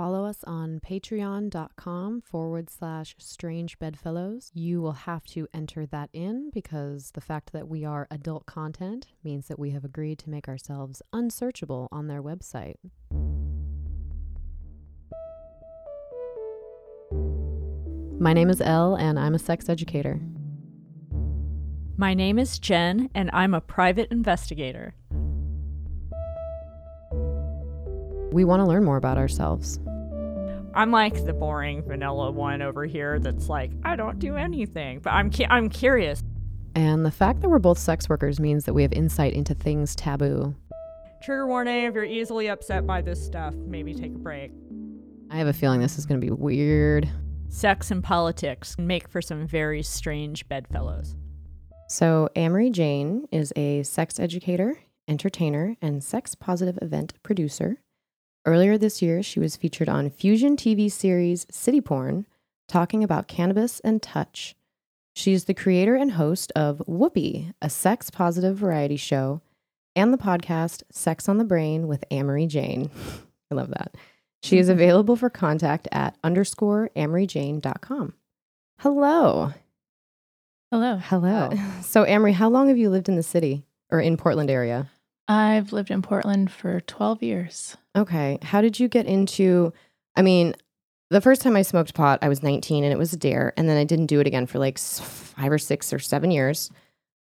follow us on patreon.com forward slash strange bedfellows. You will have to enter that in because the fact that we are adult content means that we have agreed to make ourselves unsearchable on their website. My name is Elle, and I'm a sex educator. My name is Jen, and I'm a private investigator. We want to learn more about ourselves. I'm like the boring vanilla one over here that's like, I don't do anything, but I'm cu- I'm curious. And the fact that we're both sex workers means that we have insight into things taboo. Trigger warning: if you're easily upset by this stuff, maybe take a break. I have a feeling this is going to be weird. Sex and politics make for some very strange bedfellows. So, Amory Jane is a sex educator, entertainer, and sex positive event producer. Earlier this year, she was featured on Fusion TV series City Porn, talking about cannabis and touch. She is the creator and host of Whoopee, a sex positive variety show, and the podcast Sex on the Brain with Amory Jane. I love that. She is mm-hmm. available for contact at underscore amoryjane.com. Hello. Hello. Hello. Uh, so, Amory, how long have you lived in the city or in Portland area? I've lived in Portland for 12 years. Okay. How did you get into? I mean, the first time I smoked pot, I was 19 and it was a dare. And then I didn't do it again for like five or six or seven years.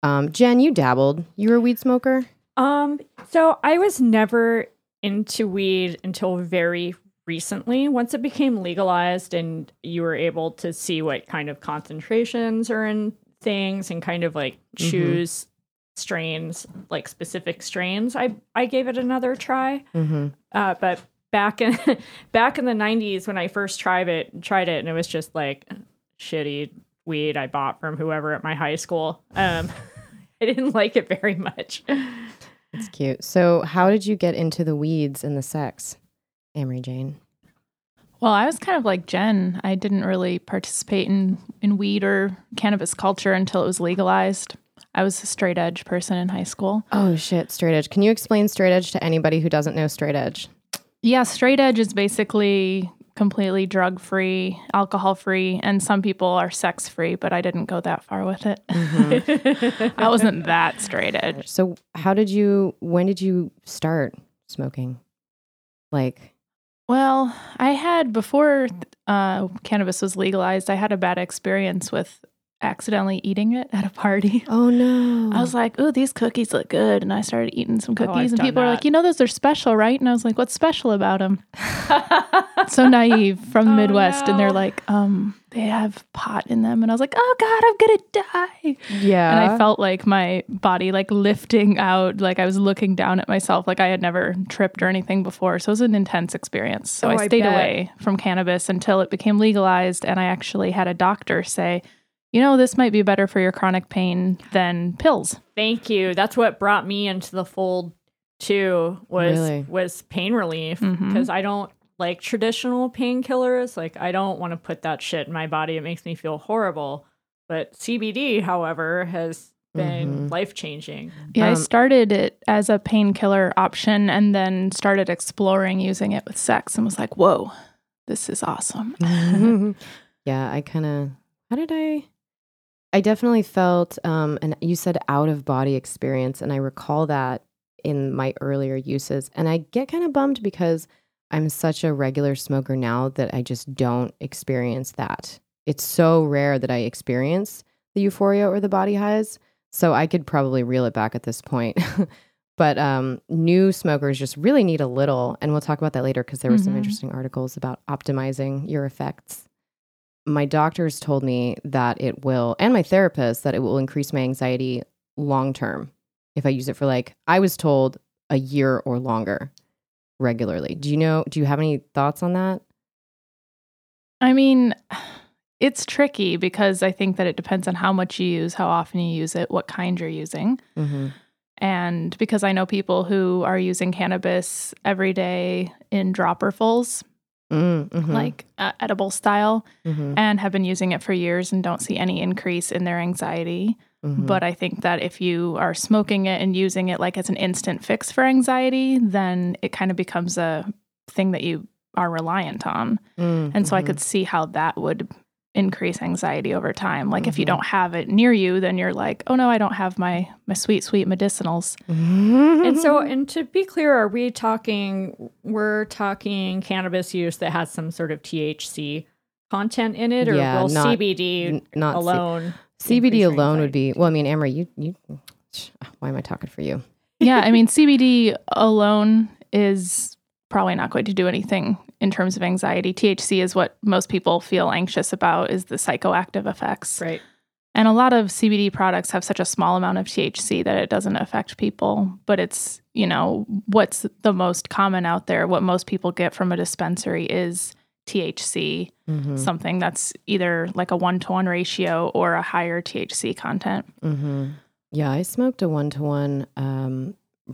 Um, Jen, you dabbled. You were a weed smoker? Um, so I was never into weed until very recently. Once it became legalized and you were able to see what kind of concentrations are in things and kind of like Mhm. choose strains, like specific strains, I I gave it another try. Mm-hmm. Uh, but back in back in the '90s when I first tried it, tried it, and it was just like shitty weed I bought from whoever at my high school. Um, I didn't like it very much. It's cute. So, how did you get into the weeds and the sex, Amory Jane? Well, I was kind of like Jen. I didn't really participate in, in weed or cannabis culture until it was legalized. I was a straight edge person in high school. Oh, shit. Straight edge. Can you explain straight edge to anybody who doesn't know straight edge? Yeah, straight edge is basically completely drug free, alcohol free, and some people are sex free, but I didn't go that far with it. I wasn't that straight edge. So, how did you, when did you start smoking? Like, Well, I had before uh, cannabis was legalized, I had a bad experience with accidentally eating it at a party. oh no. I was like, "Ooh, these cookies look good," and I started eating some Oh, cookies, and done people were that. like, "You know, those are special, right?" And I was like, "What's special about them?" so naive from the Oh, Midwest, and they're like, "Um, they have pot in them," and I was like, "Oh God, I'm gonna die!" yeah. And I felt like my body like lifting out, like I was looking down at myself, like I had never tripped or anything before. So it was an intense experience. So Oh, I I stayed bet. away from cannabis until it became legalized, and I actually had a doctor say, "You know, this might be better for your chronic pain than pills." Thank you. That's what brought me into the fold too. Was Really? was pain relief because I don't like traditional painkillers. Like I don't want to put that shit in my body. It makes me feel horrible. But CBD, however, has been Mhm. life changing. Yeah, I Um, started it as a painkiller option and then started exploring using it with sex and was like, whoa, this is awesome. yeah, I kind of. How did I? I definitely felt, um, and you said out of body experience, and I recall that in my earlier uses, and I get kind of bummed because I'm such a regular smoker now that I just don't experience that. It's so rare that I experience the euphoria or the body highs, so I could probably reel it back at this point. but um, new smokers just really need a little, and we'll talk about that later because there were some Mhm. interesting articles about optimizing your effects my doctors told me that it will, and my therapist, that it will increase my anxiety long term if I use it for like, I was told a year or longer regularly. Do you know, do you have any thoughts on that? I mean, it's tricky because I think that it depends on how much you use, how often you use it, what kind you're using. Mm-hmm. And because I know people who are using cannabis every day in dropperfuls, Mm-hmm. like uh, edible style, mm-hmm. and have been using it for years and don't see any increase in their anxiety. Mm-hmm. But I think that if you are smoking it and using it like as an instant fix for anxiety, then it kind of becomes a thing that you are reliant on. Mm, And so I mhm. could see how that would increase anxiety over time. Like if you Mhm. don't have it near you, then you're like, oh no, I don't have my my sweet, sweet medicinals. And so, and to be clear, are we talking? We're talking cannabis use that has some sort of THC content in it, or Yeah, will not- CBD N- not C- alone? CBD increase your alone would be well. I mean, Amory, you you. Why am I talking for you? yeah, I mean CBD alone is probably not going to do anything in terms of anxiety. THC is what most people feel anxious about is the psychoactive effects. Right. And a lot of CBD products have such a small amount of THC that it doesn't affect people, but it's, you know, what's the most common out there, what most people get from a dispensary is THC, Mm-hmm. something that's either like a 1 to 1 ratio or a higher THC content. Mm-hmm. Yeah, I smoked a one to one.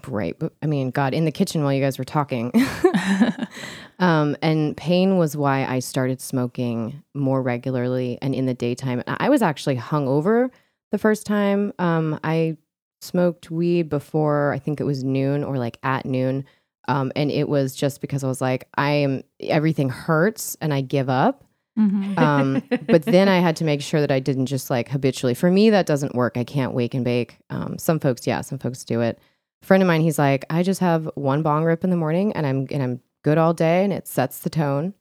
Right, but I mean, God, in the kitchen while you guys were talking. um, and pain was why I started smoking more regularly and in the daytime. I was actually hungover the first time. Um, I smoked weed before I think it was noon or like at noon. Um, and it was just because I was like, I am everything hurts and I give up. Mhm. Um, but then I had to make sure that I didn't just like habitually. For me, that doesn't work. I can't wake and bake. Um, some folks, yeah, some folks do it. A friend of mine, he's like, I just have one bong rip in the morning, and I'm and I'm good all day, and it sets the tone.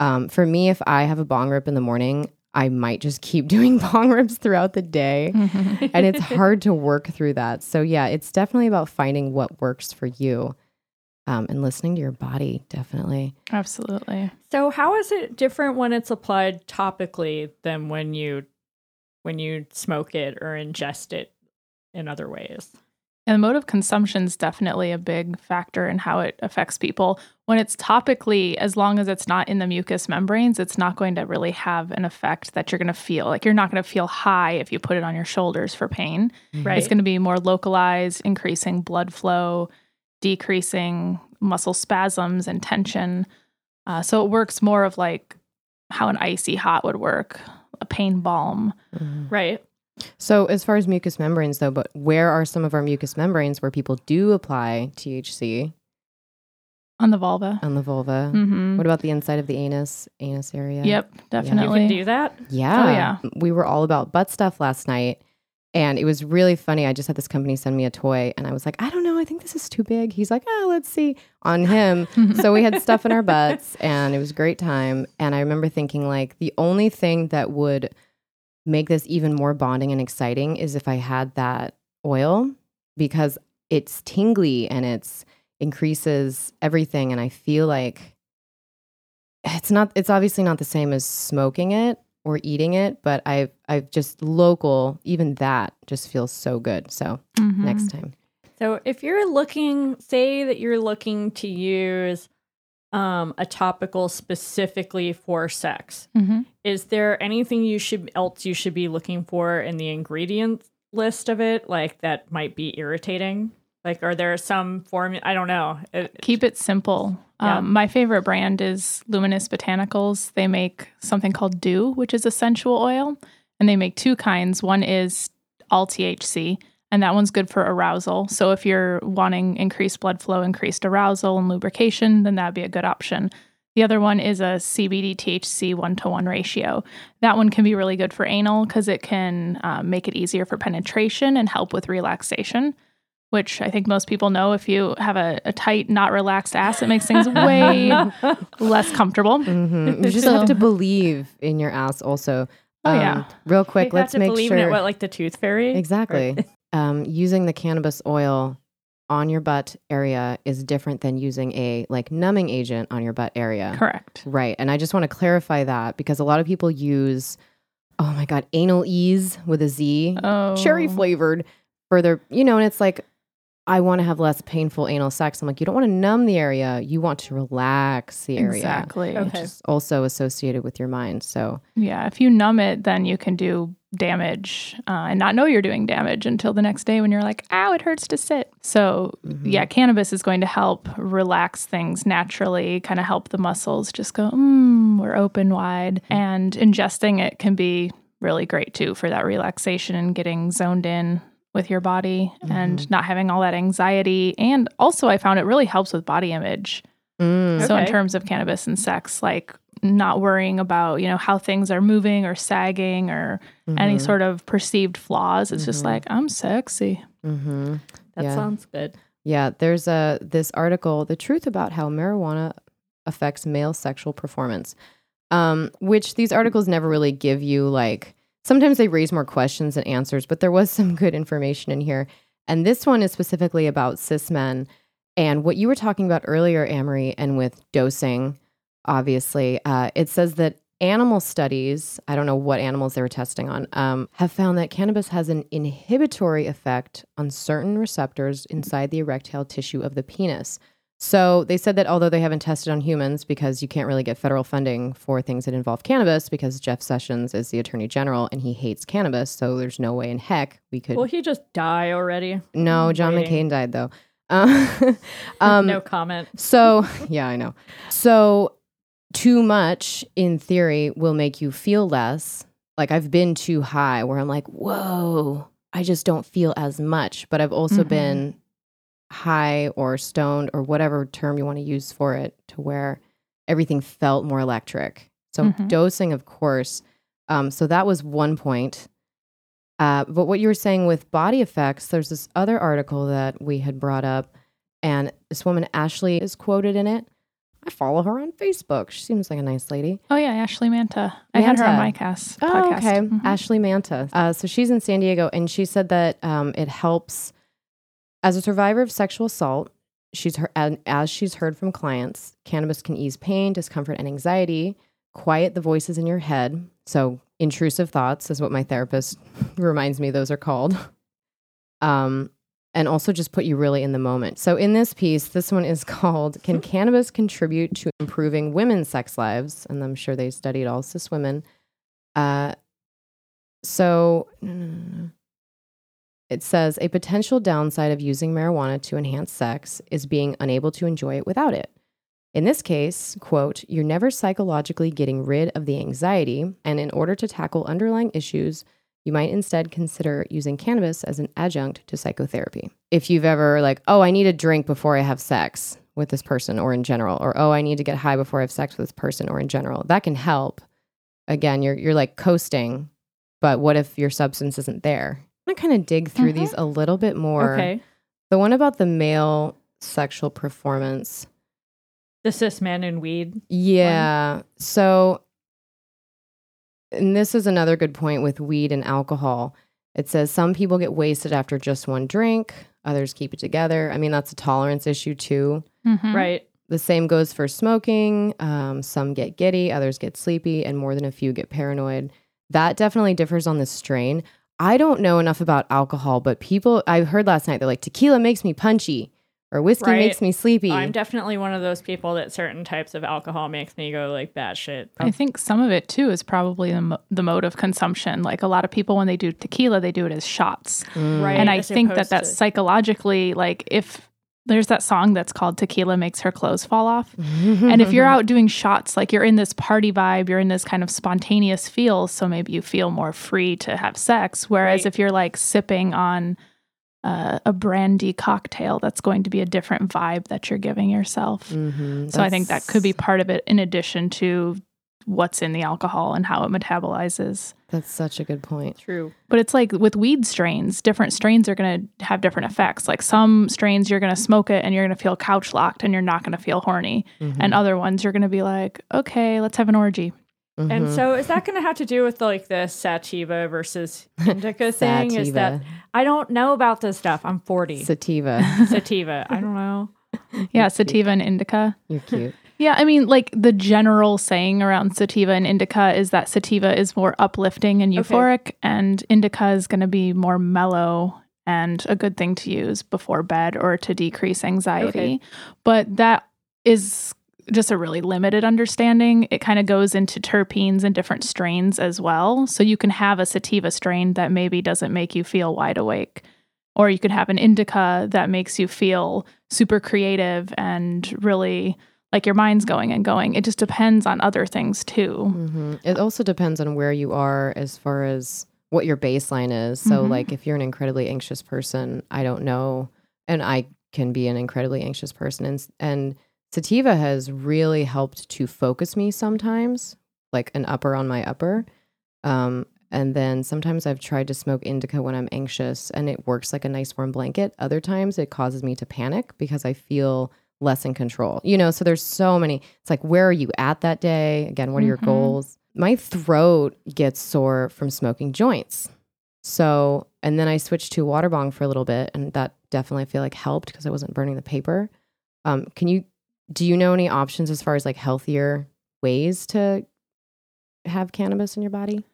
Um, for me, if I have a bong rip in the morning, I might just keep doing bong rips throughout the day, Mhm. and it's hard to work through that. So yeah, it's definitely about finding what works for you, um, and listening to your body. Definitely. Absolutely. So, how is it different when it's applied topically than when you when you smoke it or ingest it in other ways? And the mode of consumption is definitely a big factor in how it affects people. When it's topically, as long as it's not in the mucous membranes, it's not going to really have an effect that you're going to feel. Like you're not going to feel high if you put it on your shoulders for pain. Right. It's going to be more localized, increasing blood flow, decreasing muscle spasms and tension. Uh, so it works more of like how an icy hot would work, a pain balm. Mhm. right. So, as far as mucous membranes, though, but where are some of our mucous membranes where people do apply THC On the vulva. on the vulva? hmm What about the inside of the anus, anus area? Yep, definitely. You definitely. can do that. Yeah. Oh, yeah. We were all about butt stuff last night. And it was really funny. I just had this company send me a toy, and I was like, I don't know. I think this is too big. He's like, oh, let's see on him. so we had stuff in our butts, and it was a great time. And I remember thinking, like, the only thing that would make this even more bonding and exciting is if I had that oil because it's tingly and it's increases everything. And I feel like it's not, it's obviously not the same as smoking it or eating it, but I've, I've just local, even that just feels so good. So Mhm. next time. So, if you're looking, say that you're looking to use um, a topical specifically for sex, Mhm. is there anything you should else you should be looking for in the ingredient list of it, like that might be irritating? Like, are there some form? I don't know. It- Keep it simple. Yeah. Um, my favorite brand is Luminous Botanicals. They make something called Dew, which is essential oil, and they make two kinds. One is all THC, and that one's good for arousal. So if you're wanting increased blood flow, increased arousal, and lubrication, then that'd be a good option. The other one is a CBD THC one to one ratio. That one can be really good for anal because it can um, make it easier for penetration and help with relaxation which I think most people know if you have a, a tight, not relaxed ass, it makes things way less comfortable. Mhm. You just So- have to believe in your ass also. Oh, yeah. Real quick, let's have to make believe sure. in it. What, like the tooth fairy? Exactly. Um, using the cannabis oil on your butt area is different than using a like numbing agent on your butt area. Correct. Right. And I just want to clarify that because a lot of people use, oh my God, Anal-Eze with a Z, Oh, cherry flavored for their, you know, and it's like, I want to have less painful anal sex. I'm like, you don't want to numb the area. You want to relax the area. Exactly. Okay. Which is also associated with your mind. So, Yeah. If you numb it, then you can do damage uh, and not know you're doing damage until the next day when you're like, ow, it hurts to sit. So, mhm. yeah, cannabis is going to help relax things naturally, kind of help the muscles just go, mm, we're open wide. And ingesting it can be really great too for that relaxation and getting zoned in with your body and not having all that anxiety. And also, I found it really helps with body image. Mm. So in terms of cannabis and sex, like not worrying about, you know, how things are moving or sagging or any Mhm. sort of perceived flaws. It's just Mhm. like, I'm sexy. Mm-hmm. That Yeah. sounds good. Yeah, there's a this article, "The Truth About How Marijuana Affects Male Sexual Performance," um, which these articles never really give you like. Sometimes they raise more questions than answers, but there was some good information in here. And this one is specifically about cis men and what you were talking about earlier, Amory, and with dosing. Obviously, uh, it says that animal studies, I don't know what animals they were testing on, um, have found that cannabis has an inhibitory effect on certain receptors inside the erectile tissue of the penis. So they said that although they haven't tested on humans because you can't really get federal funding for things that involve cannabis because Jeff Sessions is the attorney general and he hates cannabis, so there's no way in heck we could. Will he just die already? no, John waiting. McCain died though. Uh, um, no comment. so, yeah, I know. So, too much in theory will make you feel less. Like, I've been too high where I'm like, whoa, I just don't feel as much. But I've also Mhm. been high or stoned or whatever term you want to use for it to where everything felt more electric. So, Mhm. dosing, of course. Um, so, that was one point. Uh, but what you were saying with body effects, there's this other article that we had brought up, and this woman, Ashley, is quoted in it. I follow her on Facebook. She seems like a nice lady. Oh, yeah, Ashley Manta. I had her on my cast Oh, podcast. okay. Mhm. Ashley Manta. Uh, so she's in San Diego, and she said that um, it helps as a survivor of sexual assault. She's and as she's heard from clients, cannabis can ease pain, discomfort, and anxiety, quiet the voices in your head. So intrusive thoughts is what my therapist reminds me those are called. Um, and also just put you really in the moment. So in this piece, this one is called "Can Cannabis Contribute to Improving Women's Sex Lives?" And I'm sure they studied all cis women. Uh, so no, no, no, no. It says a potential downside of using marijuana to enhance sex is being unable to enjoy it without it. In this case, quote, you're never psychologically getting rid of the anxiety, and in order to tackle underlying issues, you might instead consider using cannabis as an adjunct to psychotherapy. If you've ever, like, oh, I need a drink before I have sex with this person or in general, or oh, I need to get high before I have sex with this person or in general, that can help. Again, you're, you're like coasting, but what if your substance isn't there? I'm gonna kind of dig through these a little bit more. Okay. The one about the male sexual performance. The cis man and weed. Yeah. So, and this is another good point with weed and alcohol. It says some people get wasted after just one drink, others keep it together. I mean, that's a tolerance issue too. Mhm. Right. The same goes for smoking. Um, some get giddy, others get sleepy, and more than a few get paranoid. That definitely differs on the strain. I don't know enough about alcohol, but people, I heard last night, they're like, tequila makes me punchy or whiskey Right. makes me sleepy. I'm definitely one of those people that certain types of alcohol makes me go like batshit. I think some of it too is probably the, mo- the mode of consumption. Like a lot of people, when they do tequila, they do it as shots. Mm. Right. and I think that opposed that's to- psychologically like if there's that song that's called Tequila Makes Her Clothes Fall Off. and if you're out doing shots, like you're in this party vibe, you're in this kind of spontaneous feel. So maybe you feel more free to have sex. Whereas Right. if you're like sipping on uh, a brandy cocktail, that's going to be a different vibe that you're giving yourself. Mhm. So I think that could be part of it in addition to what's in the alcohol and how it metabolizes. That's such a good point. True. But it's like with weed strains, different strains are going to have different effects. Like some strains, you're going to smoke it and you're going to feel couch locked and you're not going to feel horny. Mm-hmm. And other ones, you're going to be like, okay, let's have an orgy. Mm-hmm. And so is that going to have to do with like the sativa versus indica thing? Is that I don't know about this stuff. I'm 40. sativa? sativa. I don't know. Yeah, sativa and indica. You're cute. Yeah, I mean, like the general saying around sativa and indica is that sativa is more uplifting and Okay. euphoric, and indica is going to be more mellow and a good thing to use before bed or to decrease anxiety. Okay. But that is just a really limited understanding. It kind of goes into terpenes and different strains as well. So you can have a sativa strain that maybe doesn't make you feel wide awake. Or you could have an indica that makes you feel super creative and really like your mind's going and going. It just depends on other things too. hmm It also depends on where you are as far as what your baseline is. So, Mhm. like, if you're an incredibly anxious person, I don't know, and I can be an incredibly anxious person, and and sativa has really helped to focus me sometimes, like an upper on my upper. Um, and then sometimes I've tried to smoke indica when I'm anxious and it works like a nice warm blanket. Other times it causes me to panic because I feel less in control. You know, so there's so many. It's like, where are you at that day? Again, what are your Mhm. goals? My throat gets sore from smoking joints. So, and then I switched to water bong for a little bit, and that definitely I feel like helped because I wasn't burning the paper. Um, can you, do you know any options as far as like healthier ways to have cannabis in your body?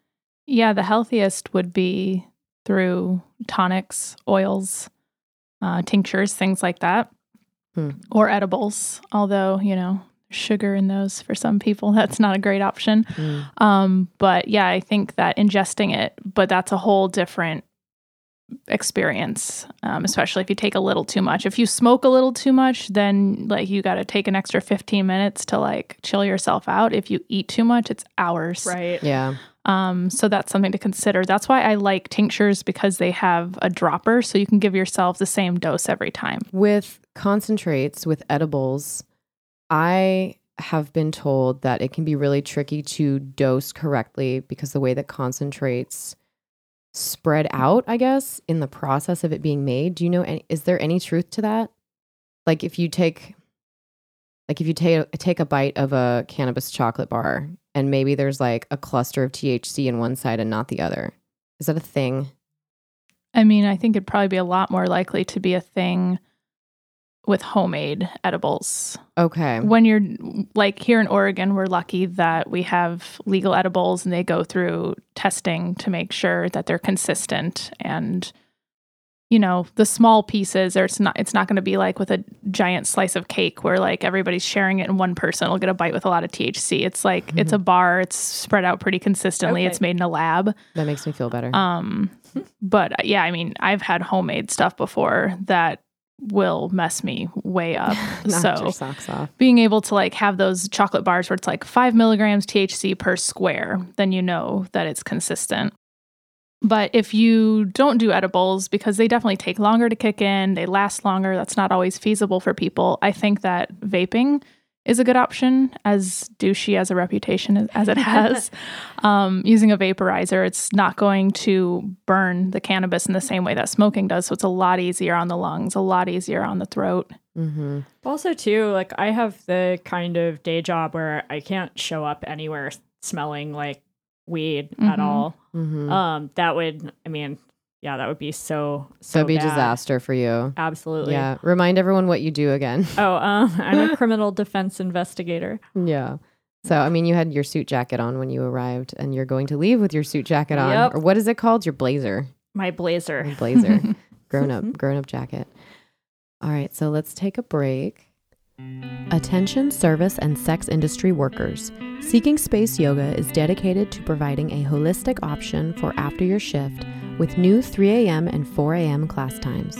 Yeah, the healthiest would be through tonics, oils, uh, tinctures, things like that, Hmm. or edibles. Although, you know, sugar in those for some people, that's not a great option. Um, but yeah, I think that ingesting it, but that's a whole different experience, um, especially if you take a little too much. If you smoke a little too much, then like you got to take an extra 15 minutes to like chill yourself out. If you eat too much, it's hours. Right. Yeah. Um, so that's something to consider. That's why I like tinctures because they have a dropper, so you can give yourself the same dose every time. With concentrates, with edibles, I have been told that it can be really tricky to dose correctly because the way that concentrates spread mm. out, I guess, in the process of it being made. Do you know any, is there any truth to that? Like if you take like if you take take a bite of a cannabis chocolate bar and maybe there's like a cluster of THC in one side and not the other. Is that a thing? I mean, I think it'd probably be a lot more likely to be a thing with homemade edibles. Okay. When you're like here in Oregon, we're lucky that we have legal edibles and they go through testing to make sure that they're consistent and you know, the small pieces or it's not it's not going to be like with a giant slice of cake where like everybody's sharing it and one person will get a bite with a lot of THC. It's like it's a bar, it's spread out pretty consistently. Okay. It's made in a lab. That makes me feel better. Um, but yeah, I mean, I've had homemade stuff before that will mess me way up. So being able to like have those chocolate bars where it's like five milligrams THC per square, then you know that it's consistent. But if you don't do edibles, because they definitely take longer to kick in, they last longer, that's not always feasible for people. I think that vaping is a good option, as douchey as a reputation as- as it has. um, using a vaporizer, it's not going to burn the cannabis in the same way that smoking does. So it's a lot easier on the lungs, a lot easier on the throat. Mm-hmm. Also, too, like I have the kind of day job where I can't show up anywhere smelling like weed at Mhm. all. Mm-hmm. Um, that would, I mean, yeah, that would be so so That'd be a bad. disaster for you. Absolutely. Yeah. Remind everyone what you do again. Oh, um, I'm a criminal defense investigator. yeah. So, I mean, you had your suit jacket on when you arrived, and you're going to leave with your suit jacket on. Yep. Or what is it called? Your blazer. My blazer. Your blazer. grown up, grown up jacket. All right. So let's take a break. Attention service and sex industry workers. Seeking Space Yoga is dedicated to providing a holistic option for after your shift with new 3 a.m. and 4 a.m. class times.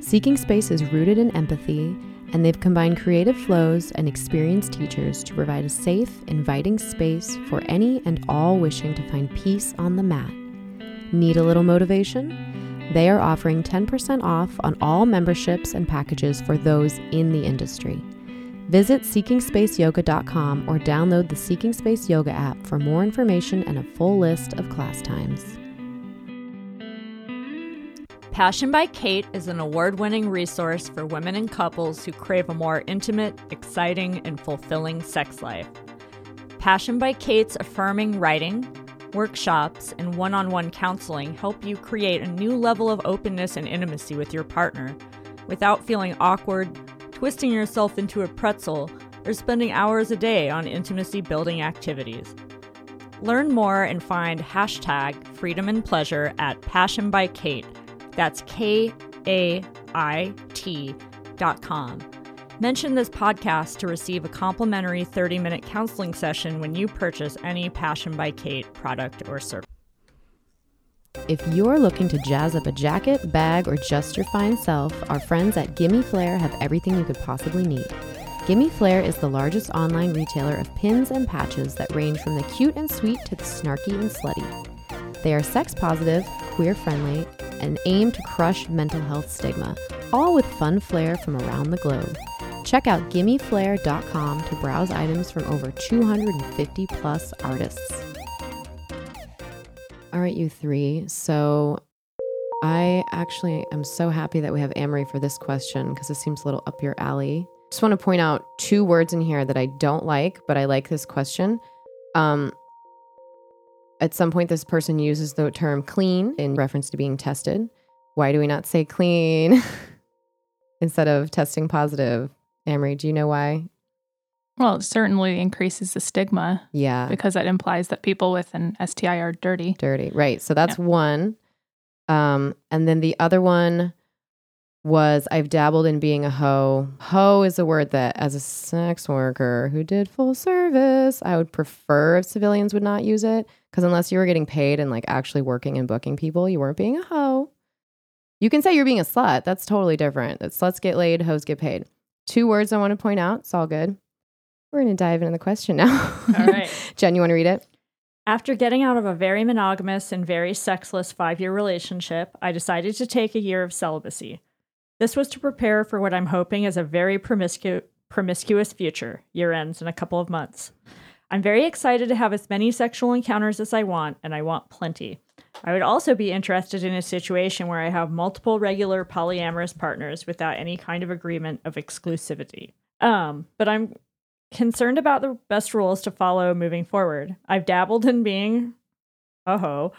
Seeking Space is rooted in empathy, and they've combined creative flows and experienced teachers to provide a safe, inviting space for any and all wishing to find peace on the mat. Need a little motivation? They are offering 10% off on all memberships and packages for those in the industry. Visit seekingspaceyoga.com or download the Seeking Space Yoga app for more information and a full list of class times. Passion by Kait is an award winning resource for women and couples who crave a more intimate, exciting, and fulfilling sex life. Passion by Kait's affirming writing, workshops, and one on one counseling help you create a new level of openness and intimacy with your partner without feeling awkward, twisting yourself into a pretzel, or spending hours a day on intimacy building activities. Learn more and find hashtag freedom and pleasure at Passion by Kait. That's K A I T dot com. Mention this podcast to receive a complimentary 30 minute counseling session when you purchase any Passion by Kait product or service. If you're looking to jazz up a jacket, bag, or just your fine self, our friends at Gimme Flair have everything you could possibly need. Gimme Flair is the largest online retailer of pins and patches that range from the cute and sweet to the snarky and slutty. They are sex positive, queer friendly, and aim to crush mental health stigma, all with fun flair from around the globe. Check out gimmeflare.com to browse items from over 250 plus artists. All right, you three. So I actually am so happy that we have Amory for this question because this seems a little up your alley. Just want to point out two words in here that I don't like, but I like this question. Um, at some point, this person uses the term clean in reference to being tested. Why do we not say clean instead of testing positive? Amory, do you know why? Well, it certainly increases the stigma Yeah, because that implies that people with an STI are dirty. dirty. Right. So that's one. Um, and then the other one was I've dabbled in being a hoe. Hoe is a word that, as a sex worker who did full service, I would prefer if civilians would not use it because unless you were getting paid and like actually working and booking people, you weren't being a hoe. You can say you're being a slut. That's totally different. That sluts get laid, hoes get paid. Two words I want to point out. It's all good. We're going to dive into the question now. All right. Jen, you want to read it? After getting out of a very monogamous and very sexless five year relationship, I decided to take a year of celibacy. This was to prepare for what I'm hoping is a very promiscu- promiscuous future. Year ends in a couple of months. I'm very excited to have as many sexual encounters as I want, and I want plenty. I would also be interested in a situation where I have multiple regular polyamorous partners without any kind of agreement of exclusivity. Um, but I'm concerned about the best rules to follow moving forward. I've dabbled in being a hoe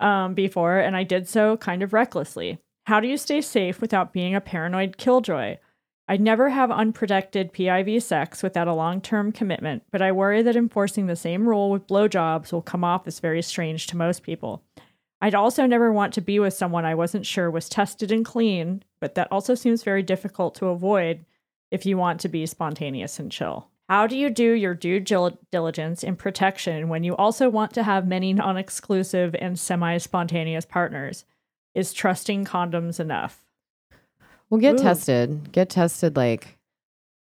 um, before, and I did so kind of recklessly. How do you stay safe without being a paranoid killjoy? I'd never have unprotected PIV sex without a long term commitment, but I worry that enforcing the same rule with blowjobs will come off as very strange to most people. I'd also never want to be with someone I wasn't sure was tested and clean, but that also seems very difficult to avoid if you want to be spontaneous and chill. How do you do your due diligence in protection when you also want to have many non exclusive and semi spontaneous partners? Is trusting condoms enough? Well, get Ooh. tested. Get tested. Like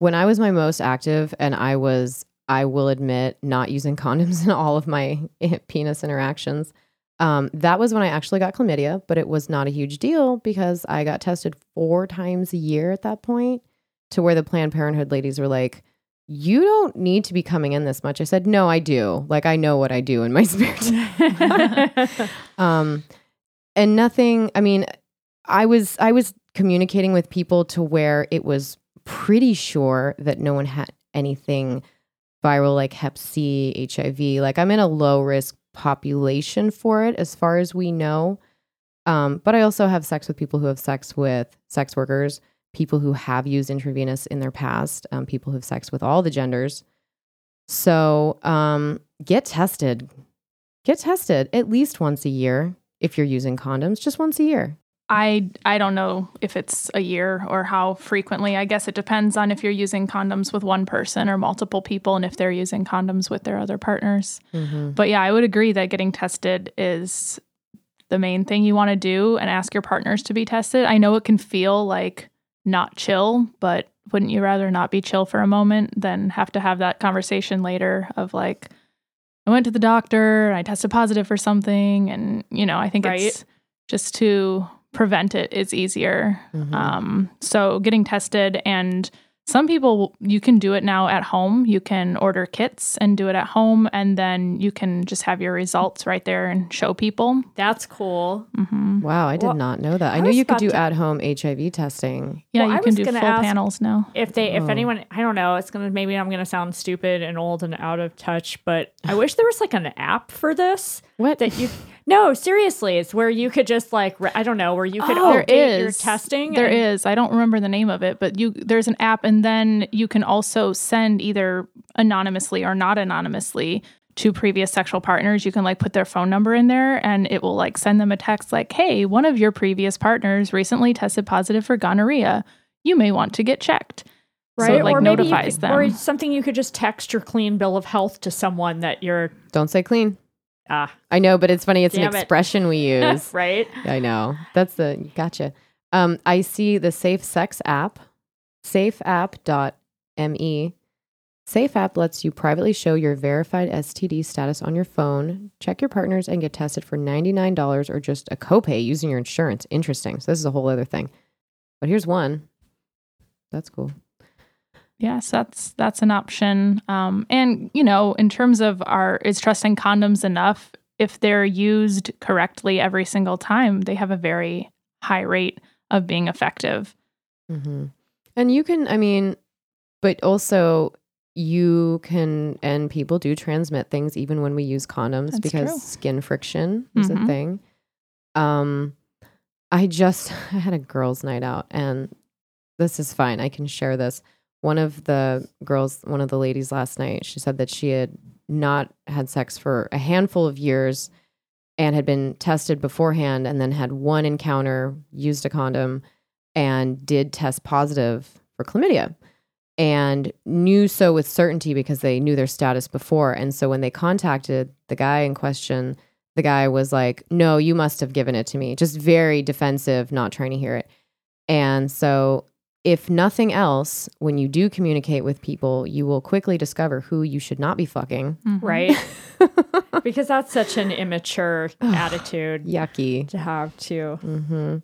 when I was my most active, and I was, I will admit, not using condoms in all of my penis interactions. Um, that was when I actually got chlamydia, but it was not a huge deal because I got tested four times a year at that point to where the Planned Parenthood ladies were like, you don't need to be coming in this much. I said, no, I do. Like, I know what I do in my spare time. um, and nothing, I mean, I was, I was communicating with people to where it was pretty sure that no one had anything viral like hep C, HIV. Like I'm in a low risk population for it as far as we know. Um, but I also have sex with people who have sex with sex workers, people who have used intravenous in their past, um, people who have sex with all the genders. So um, get tested. Get tested at least once a year if you're using condoms, just once a year. I I don't know if it's a year or how frequently. I guess it depends on if you're using condoms with one person or multiple people and if they're using condoms with their other partners. Mm-hmm. But yeah, I would agree that getting tested is the main thing you want to do and ask your partners to be tested. I know it can feel like not chill, but wouldn't you rather not be chill for a moment than have to have that conversation later of like I went to the doctor, I tested positive for something and you know, I think Right. it's just to prevent it is easier. Mhm. Um, so getting tested and some people you can do it now at home. You can order kits and do it at home, and then you can just have your results right there and show people. That's cool. hmm Wow, I did Well, not know that. I, I knew you could do to- at home HIV testing. Yeah, Well, I you can do full panels now. If they, if Oh. anyone, I don't know, it's gonna maybe I'm gonna sound stupid and old and out of touch, but I wish there was like an app for this What? that you. No, seriously, it's where you could just like re- I don't know where you could Oh, there update your testing. There and- is. I don't remember the name of it, but you there's an app, and then you can also send either anonymously or not anonymously to previous sexual partners. You can like put their phone number in there, and it will like send them a text like, "Hey, one of your previous partners recently tested positive for gonorrhea. You may want to get checked." right? So it like or maybe you notifies could- them. or something you could just text your clean bill of health to someone that you're Don't say clean. Ah I know, but it's funny. It's an Damn it. expression we use. right. I know. That's the gotcha. Um, I see the Safe Sex app, safeapp.me. Safe app lets you privately show your verified STD status on your phone, check your partners, and get tested for $99 or just a copay using your insurance. Interesting. So, this is a whole other thing. But here's one. That's cool. Yes, that's that's an option. Um, and you know, in terms of our is trusting condoms enough? If they're used correctly every single time, they have a very high rate of being effective. Mm-hmm. And you can, I mean, but also you can, and people do transmit things even when we use condoms That's because true. skin friction is a Mhm. thing. Um, I just I had a girls' night out, and this is fine. I can share this. One of the girls, one of the ladies last night, she said that she had not had sex for a handful of years and had been tested beforehand and then had one encounter, used a condom, and did test positive for chlamydia and knew so with certainty because they knew their status before. And so when they contacted the guy in question, the guy was like, No, you must have given it to me. Just very defensive, not trying to hear it. And so, if nothing else, when you do communicate with people, you will quickly discover who you should not be fucking. Mhm. Right? because that's such an immature attitude Yucky. to have too. hmm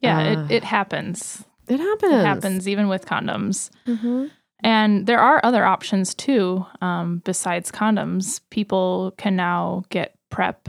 Yeah, Uh, it, it happens. It happens. It happens even with condoms. hmm And there are other options too, um, besides condoms. People can now get PrEP.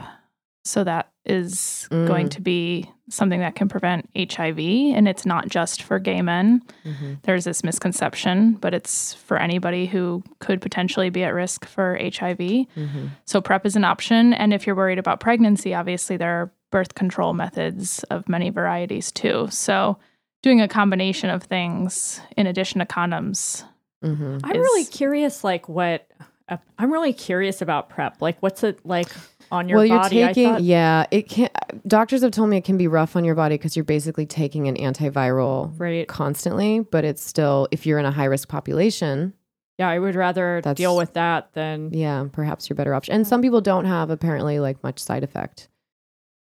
So that is going Mm. to be something that can prevent HIV. And it's not just for gay men. hmm There's this misconception, but it's for anybody who could potentially be at risk for HIV. hmm So PrEP is an option. And if you're worried about pregnancy, obviously there are birth control methods of many varieties too. So doing a combination of things in addition to condoms. hmm I'm is- really curious, like what uh, I'm really curious about PrEP. Like, what's it like on your well, body? you're I taking, thought- yeah, it can Doctors have told me it can be rough on your body because you're basically taking an antiviral right. constantly, but it's still, if you're in a high risk population, Yeah, I would rather deal with that than. yeah, perhaps your better option. And some people don't have apparently like much side effect.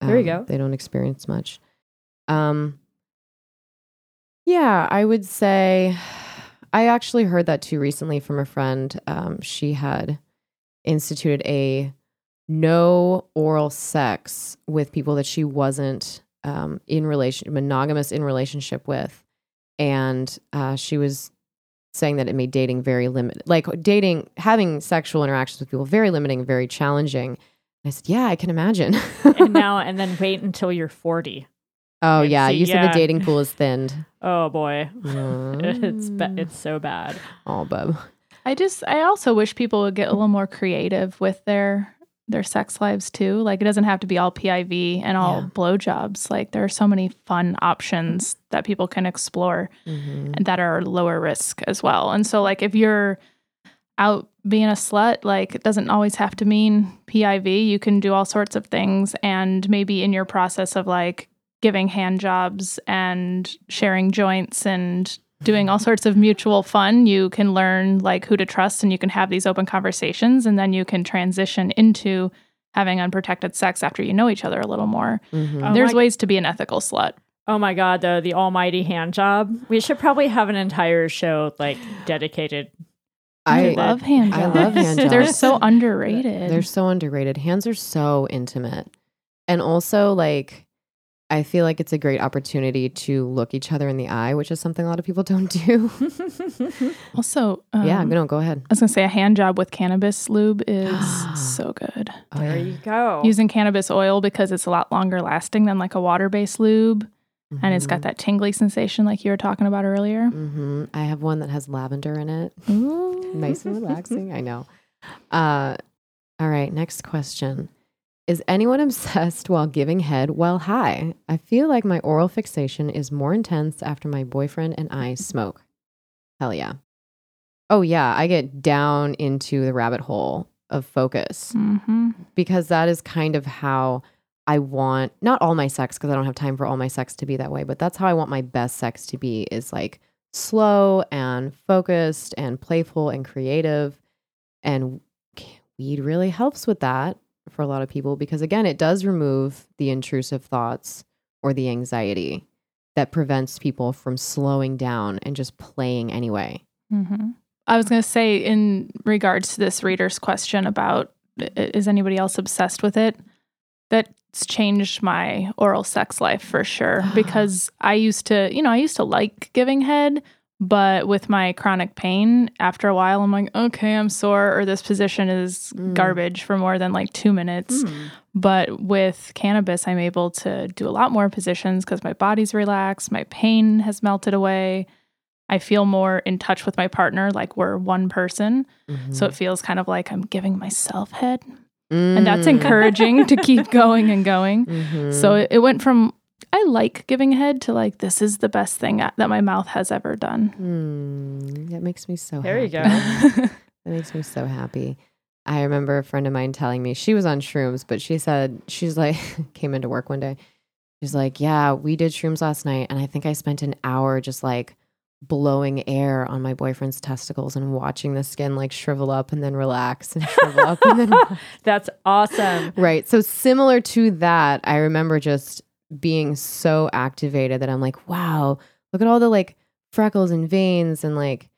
There you Um, go. They don't experience much. Um, yeah, I would say I actually heard that too recently from a friend. Um, she had instituted a no oral sex with people that she wasn't um, in relation monogamous in relationship with, and uh, she was saying that it made dating very limited, like dating having sexual interactions with people very limiting, very challenging. And I said, yeah, I can imagine. and now and then wait until you're 40. oh and yeah, see, you said yeah. the dating pool is thinned. Oh boy, it's ba- Mm. it's so bad. all bub. I just I also wish people would get a little more creative with their their sex lives too. Like it doesn't have to be all PIV and all Yeah. blowjobs. Like there are so many fun options that people can explore Mhm. and that are lower risk as well. And so like if you're out being a slut, like it doesn't always have to mean PIV. You can do all sorts of things and maybe in your process of like giving hand jobs and sharing joints and doing all sorts of mutual fun, you can learn like who to trust and you can have these open conversations and then you can transition into having unprotected sex after you know each other a little more. Mhm. Oh There's my- ways to be an ethical slut. Oh my god, the the almighty hand job. We should probably have an entire show like dedicated. I, I love hand I love hand They're so underrated. They're so underrated. Hands are so intimate. And also like I feel like it's a great opportunity to look each other in the eye, which is something a lot of people don't do. also, um, yeah, no, go ahead. I was gonna say a hand job with cannabis lube is so good. Oh, there yeah. you go. Using cannabis oil because it's a lot longer lasting than like a water based lube, and it's got that tingly sensation like you were talking about earlier. hmm I have one that has lavender in it. Ooh. Nice and relaxing. I know. Uh, all right, next question. Is anyone obsessed while giving head while high? I feel like my oral fixation is more intense after my boyfriend and I smoke. Hell yeah. Oh, yeah. I get down into the rabbit hole of focus Mhm. because that is kind of how I want not all my sex because I don't have time for all my sex to be that way, but that's how I want my best sex to be is like slow and focused and playful and creative. And weed really helps with that for a lot of people because again, it does remove the intrusive thoughts or the anxiety that prevents people from slowing down and just playing anyway. hmm I was going to say, in regards to this reader's question about is anybody else obsessed with it, that's changed my oral sex life for sure. Because I used to, you know, I used to like giving head, But with my chronic pain, after a while, I'm like, okay, I'm sore, or this position is Mm. garbage for more than like two minutes. Hmm. But with cannabis, I'm able to do a lot more positions because my body's relaxed, my pain has melted away. I feel more in touch with my partner, like we're one person. Mm-hmm. So it feels kind of like I'm giving myself head. And that's Mm. encouraging to keep going and going. Mhm. So it, it went from I like giving head to like this is the best thing that my mouth has ever done. Mm, that makes me so There you happy. go. That makes me so happy. I remember a friend of mine telling me she was on shrooms, but she said she's like came into work one day. She's like, "Yeah, we did shrooms last night, and I think I spent an hour just like blowing air on my boyfriend's testicles and watching the skin like shrivel up and then relax and shrivel up and then relax. That's awesome. right." So similar to that, I remember just being so activated that I'm like, "Wow, look at all the like freckles and veins and like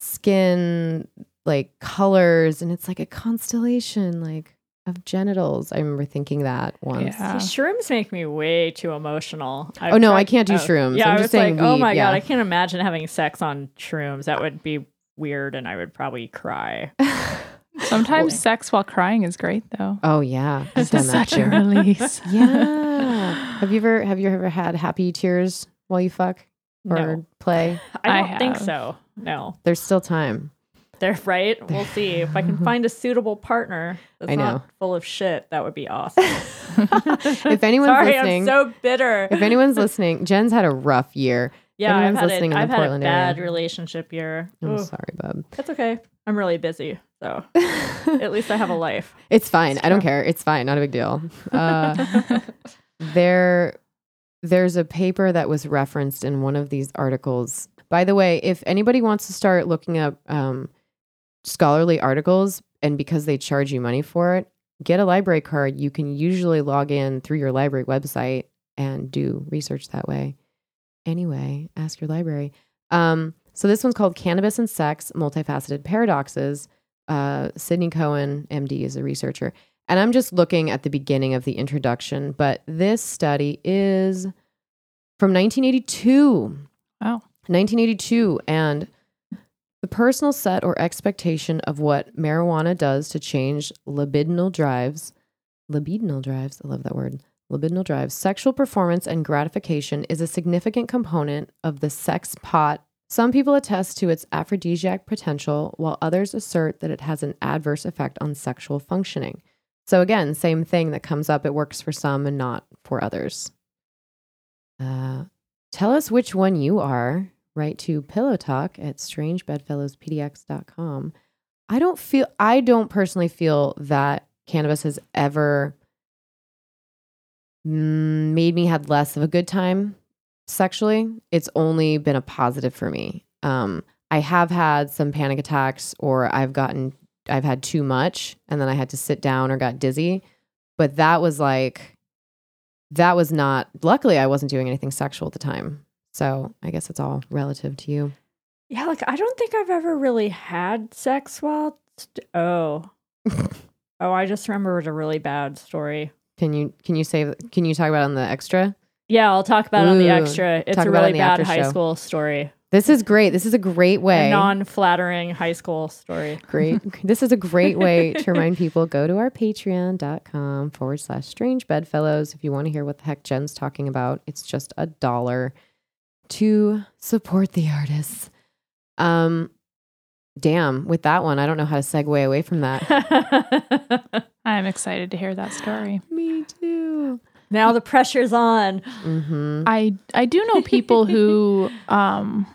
skin like colors and it's like a constellation like of genitals. I remember thinking that once. Yeah. See, shrooms make me way too emotional. Oh, no, I can't do oh. shrooms. Yeah, I'm I just was saying like, oh my yeah. god, I can't imagine having sex on shrooms. That would be weird, and I would probably cry. Sometimes sex while crying is great though. Oh yeah. I've It's done that such a release. Yeah. Have you ever have you ever had happy tears while you fuck or No, play? I I don't think have. so. No, There's still time. they're right. We'll see if I can find a suitable partner that's I know. not full of shit. That would be awesome. if anyone's Sorry, listening, I'm so bitter. if anyone's listening, Jen's had a rough year. yeah, I've had, listening a, in the I've had a Portland bad area. relationship year. I'm Ooh, sorry, bub. that's okay. I'm really busy, so at least I have a life. It's fine. I don't care. It's fine. Not a big deal. Uh, there, there's a paper that was referenced in one of these articles. By the way, if anybody wants to start looking up um, scholarly articles, and because they charge you money for it, get a library card. You can usually log in through your library website and do research that way. Anyway, ask your library. Um, so this one's called Cannabis and Sex: Multifaceted Paradoxes. Uh, Sydney Cohen, MD, is a researcher. And I'm just looking at the beginning of the introduction, but this study is from 1982. Wow. 1982. And the personal set or expectation of what marijuana does to change libidinal drives, libidinal drives, I love that word, libidinal drives, sexual performance and gratification is a significant component of the sex pot. Some people attest to its aphrodisiac potential, while others assert that it has an adverse effect on sexual functioning. So, again, same thing that comes up. It works for some and not for others. Uh, tell us which one you are. Write to Pillow Talk at strangebedfellowspdx.com. I don't feel, I don't personally feel that cannabis has ever made me had less of a good time sexually. It's only been a positive for me. Um, I have had some panic attacks or I've gotten, I've had too much and then I had to sit down or got dizzy. But that was like, that was not, luckily, I wasn't doing anything sexual at the time. So I guess it's all relative to you. Yeah, like I don't think I've ever really had sex while. St- oh, oh, I just remembered a really bad story. Can you, can you say, can you talk about it on the extra? Yeah, I'll talk about it on the extra. It's a about it really bad high show. school story. This is great. This is a great A way. non-flattering high school story. Great. this is a great way to remind people go to our patreon.com forward slash strange bedfellows if you want to hear what the heck Jen's talking about. It's just a dollar to support the artists. Um, damn, with that one, I don't know how to segue away from that. I'm excited to hear that story. Me too. now the pressure's on. Mm-hmm. I I do know people who um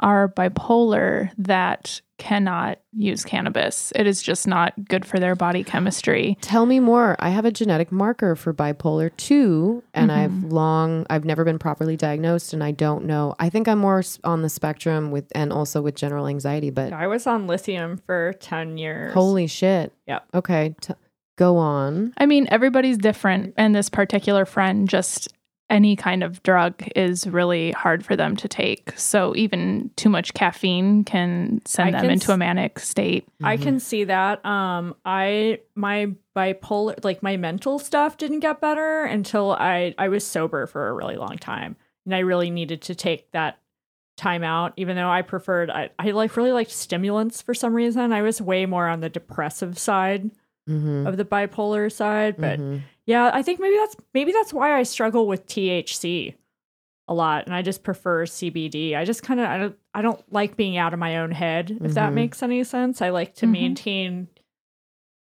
are bipolar that cannot use cannabis. It is just not good for their body chemistry. Tell me more. I have a genetic marker for bipolar 2 and mm-hmm. I've long I've never been properly diagnosed and I don't know. I think I'm more on the spectrum with and also with general anxiety, but I was on lithium for 10 years. holy shit. Yep. Okay, t- go on. I mean, everybody's different and this particular friend just any kind of drug is really hard for them to take. So even too much caffeine can send I them can into a s- manic state. I can see that. Um, I my bipolar, like my mental stuff, didn't get better until I I was sober for a really long time, and I really needed to take that time out, even though I preferred I, I like really liked stimulants for some reason. I was way more on the depressive side Mm-hmm. of the bipolar side. But Mhm. Yeah, I think maybe that's maybe that's why I struggle with THC a lot and I just prefer CBD. I just kind of I don't I don't like being out of my own head if that Mhm. makes any sense. I like to Mhm. maintain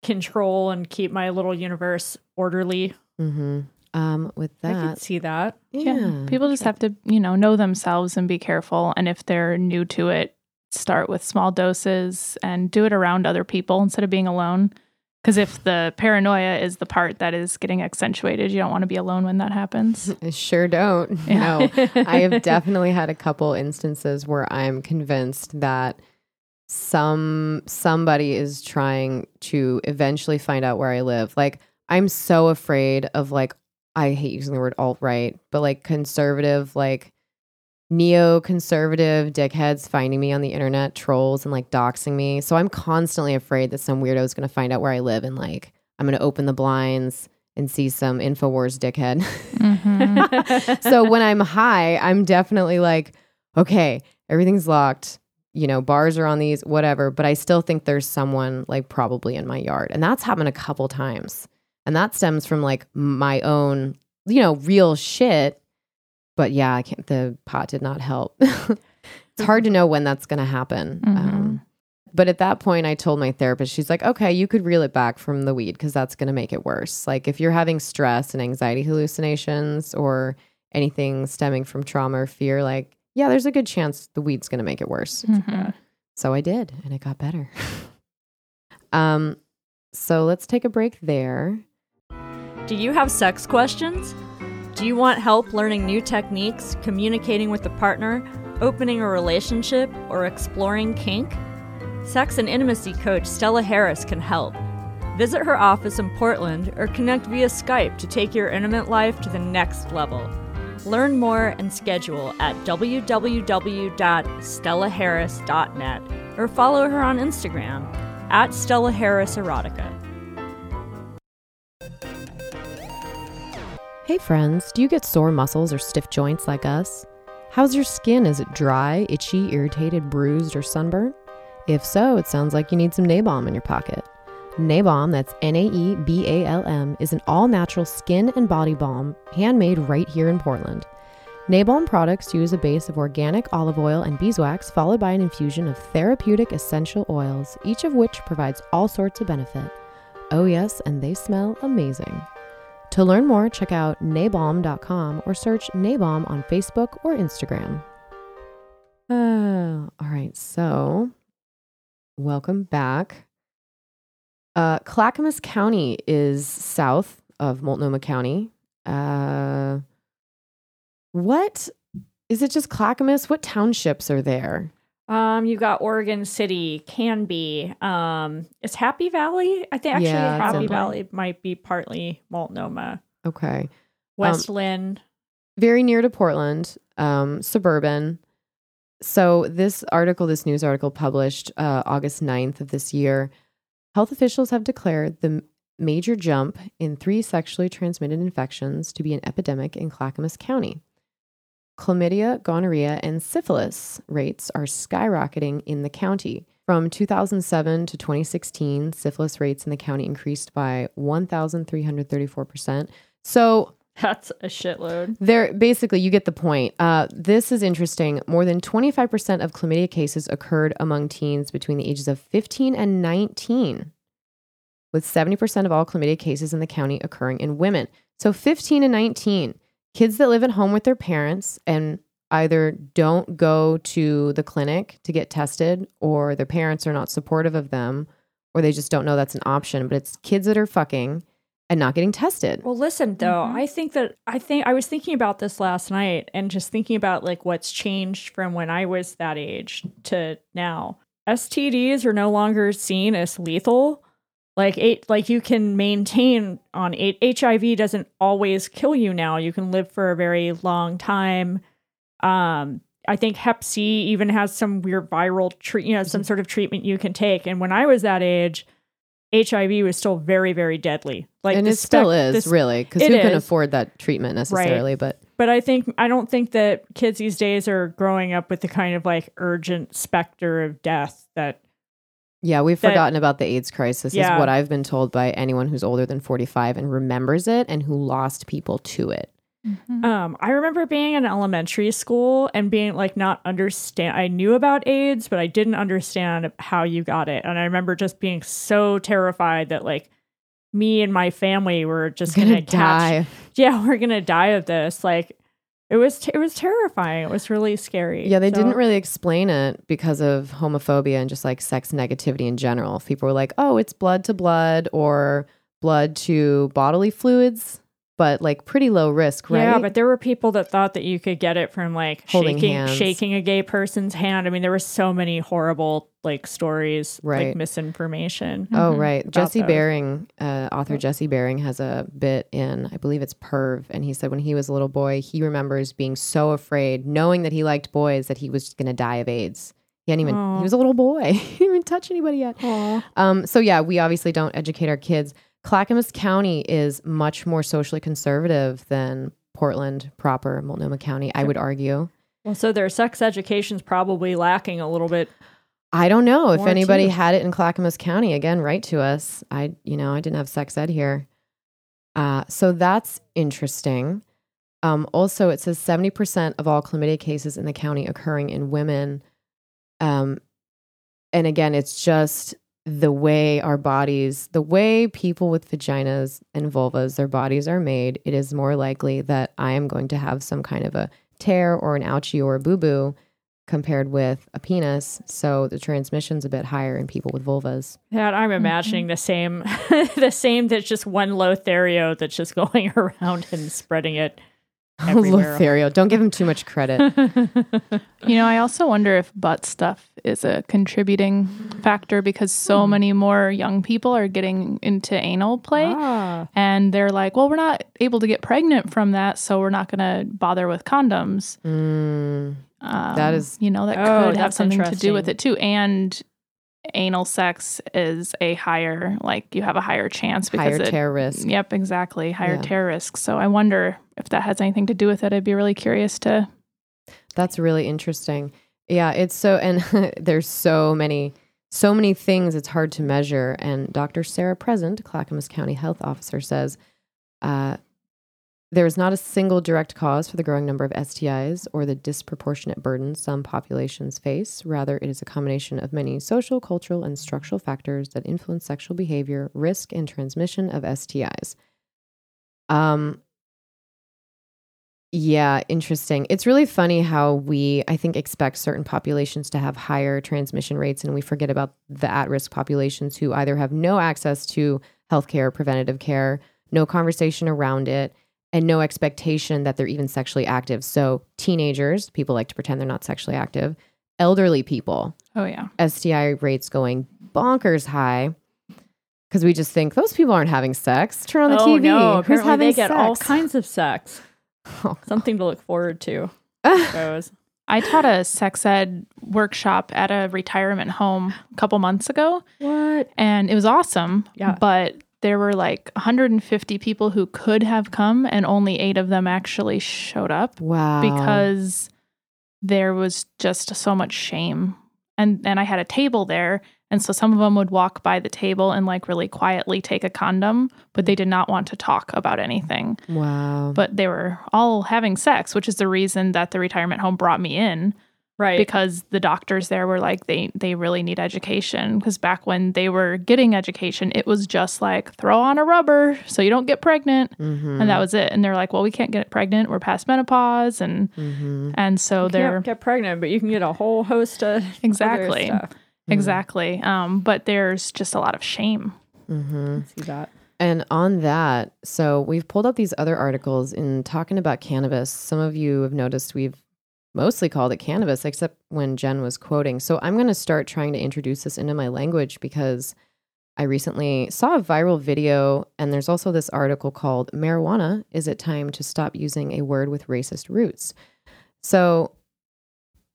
control and keep my little universe orderly. Mm-hmm. Um, with that, I that, could see that. yeah, People just have to, you know, know themselves and be careful. And if they're new to it, start with small doses and do it around other people instead of being alone. Because if the paranoia is the part that is getting accentuated, you don't want to be alone when that happens. I sure don't. Yeah. No, I have definitely had a couple instances where I'm convinced that some somebody is trying to eventually find out where I live. Like I'm so afraid of like I hate using the word alt right, but like conservative, like neo-conservative dickheads finding me on the internet, trolls and like doxing me. So I'm constantly afraid that some weirdo is going to find out where I live and like I'm going to open the blinds and see some Infowars dickhead. Mhm. so when I'm high, I'm definitely like, okay, everything's locked. You know, bars are on these, whatever. But I still think there's someone like probably in my yard. And that's happened a couple times. And that stems from like my own, you know, real shit. But yeah, I can't, the pot did not help. it's hard to know when that's going to happen. Mhm. Um, but at that point, I told my therapist, she's like, okay, you could reel it back from the weed because that's going to make it worse. Like if you're having stress and anxiety hallucinations or anything stemming from trauma or fear, like, yeah, there's a good chance the weed's going to make it worse. Mhm. So I did, and it got better. um, so let's take a break there. Do you have sex questions? Do you want help learning new techniques, communicating with a partner, opening a relationship, or exploring kink? Sex and intimacy coach Stella Harris can help. Visit her office in Portland or connect via Skype to take your intimate life to the next level. Learn more and schedule at www.stellaharris.net or follow her on Instagram at Stella Harris Erotica. Hey friends, do you get sore muscles or stiff joints like us? How's your skin? Is it dry, itchy, irritated, bruised, or sunburned? If so, it sounds like you need some Naebalm in your pocket. Naebalm, that's N A E B A L M, is an all natural skin and body balm handmade right here in Portland. Naebalm products use a base of organic olive oil and beeswax, followed by an infusion of therapeutic essential oils, each of which provides all sorts of benefit. Oh, yes, and they smell amazing. To learn more, check out naebalm.com or search Naebalm on Facebook or Instagram. Uh, all right, so welcome back. Uh, Clackamas County is south of Multnomah County. Uh, what is it? Just Clackamas? What townships are there? Um, you got Oregon City, Canby. Um, is Happy Valley? I think actually Yeah, Happy Valley might be partly Multnomah. Okay, West Linn. very near to Portland, um, suburban. So, this article, this news article published uh, August 9th of this year, health officials have declared the major jump in three sexually transmitted infections to be an epidemic in Clackamas County. Chlamydia, gonorrhea, and syphilis rates are skyrocketing in the county. From 2007 to 2016, syphilis rates in the county increased by 1,334%. So, That's a shitload. there, basically, you get the point. Uh, this is interesting. More than 25% of chlamydia cases occurred among teens between the ages of 15 and 19, with 70% of all chlamydia cases in the county occurring in women. So 15 and 19, kids that live at home with their parents and either don't go to the clinic to get tested or their parents are not supportive of them or they just don't know that's an option. But it's kids that are fucking and not getting tested. Well, listen though, Mhm. I think that I think I was thinking about this last night and just thinking about like what's changed from when I was that age to now. STDs are no longer seen as lethal. Like eight, like you can maintain on eight. HIV doesn't always kill you now. You can live for a very long time. Um, I think Hep C even has some weird viral treat, you know, some sort of treatment you can take. And when I was that age, HIV was still very, very deadly. Like and it still is this- really because who can is. afford that treatment necessarily? But But I think I don't think that kids these days are growing up with the kind of like urgent specter of death that yeah, we've That- forgotten about the AIDS crisis. Yeah. Is what I've been told by anyone who's older than forty-five and remembers it and who lost people to it. Mhm. Um, I remember being in elementary school and being like not understand. I knew about AIDS, but I didn't understand how you got it. And I remember just being so terrified that like me and my family were just Gonna gonna, catch. die. Yeah, we're gonna die of this. Like it was. it was terrifying. It was really scary. Yeah, they So- didn't really explain it because of homophobia and just like sex negativity in general. If People were like, "Oh, it's blood to blood or blood to bodily fluids," but like pretty low risk, right? Yeah, but there were people that thought that you could get it from like Holding shaking hands. shaking a gay person's hand. I mean, there were so many horrible like stories, Right. like misinformation. Oh, Mhm. right. Jesse those. Bering, uh, author Jesse Bering has a bit in, I believe it's Perv. And he said when he was a little boy, he remembers being so afraid, knowing that he liked boys, that he was going to die of AIDS. He hadn't even, Aw. he was a little boy. he didn't even touch anybody yet. Um, so, yeah, we obviously don't educate our kids. Clackamas County is much more socially conservative than Portland proper, Multnomah County, I would argue. Well, so their sex education's probably lacking a little bit. I don't know if anybody too. had it in Clackamas County. Again, write to us. I, you know, I didn't have sex ed here. Uh, so that's interesting. Um, also, it says 70% of all chlamydia cases in the county occurring in women. Um, and again, it's just the way our bodies, the way people with vaginas and vulvas, their bodies are made. It is more likely that I am going to have some kind of a tear or an ouchie or a boo boo compared with a penis. So the transmission's a bit higher in people with vulvas. That I'm mm-hmm. imagining the same, the same. That's just one Lothario that's just going around and spreading it. Everywhere. Lothario. Don't give him too much credit. You know, I also wonder if butt stuff is a contributing factor because so Hmm. many more young people are getting into anal play. Ah. And they're like, well, we're not able to get pregnant from that, so we're not going to bother with condoms. Mm, Um, That is- you know, that Oh, could have something to do with it too. And anal sex is a higher, like you have a higher chance because higher it, tear risk. Yep, exactly. Higher Yeah. tear risk. So I wonder if that has anything to do with it. I'd be really curious to. That's really interesting. Yeah, it's so and there's so many so many things it's hard to measure and Dr. Sarah Present, Clackamas County Health Officer says uh, there is not a single direct cause for the growing number of STIs or the disproportionate burden some populations face. Rather, it is a combination of many social, cultural, and structural factors that influence sexual behavior, risk, and transmission of STIs. Um, yeah, interesting. It's really funny how we, I think, expect certain populations to have higher transmission rates, and we forget about the at risk populations who either have no access to healthcare, preventative care, no conversation around it, and no expectation that they're even sexually active. So, teenagers, people like to pretend they're not sexually active, elderly people, Oh, yeah. STI rates going bonkers high. Because we just think those people aren't having sex. Turn on the oh TV. no! Who's Apparently having they get all kinds of sex. Oh, Something to look forward to. I. I taught a sex ed workshop at a retirement home a couple months ago, What? and it was awesome. Yeah. But there were like 150 people who could have come, and only eight of them actually showed up wow. because there was just so much shame. And and I had a table there, and so some of them would walk by the table and like really quietly take a condom, but they did not want to talk about anything. Wow. But they were all having sex, which is the reason that the retirement home brought me in Right. because the doctors there were like they they really need education because back when they were getting education it was just like throw on a rubber so you don't get pregnant Mhm. and that was it and they're like well we can't get pregnant we're past menopause and Mhm. and so you they're can't get pregnant, but you can get a whole host of other Exactly. stuff. exactly um but there's just a lot of shame Mhm. See that? And on that, so we've pulled up these other articles in talking about cannabis. Some of you have noticed we've mostly called it cannabis, except when Jen was quoting. So I'm going to start trying to introduce this into my language because I recently saw a viral video, and there's also this article called Marijuana Is It Time to Stop Using a Word with Racist Roots? So,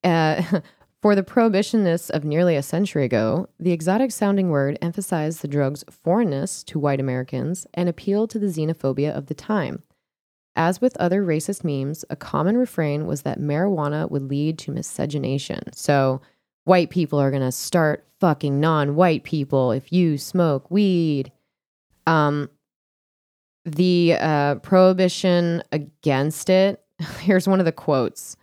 uh, For the prohibitionists of nearly a century ago, the exotic sounding word emphasized the drug's foreignness to white Americans and appealed to the xenophobia of the time. As with other racist memes, a common refrain was that marijuana would lead to miscegenation. So, white people are going to start fucking non white people if you smoke weed. Um, the uh, prohibition against it, here's one of the quotes.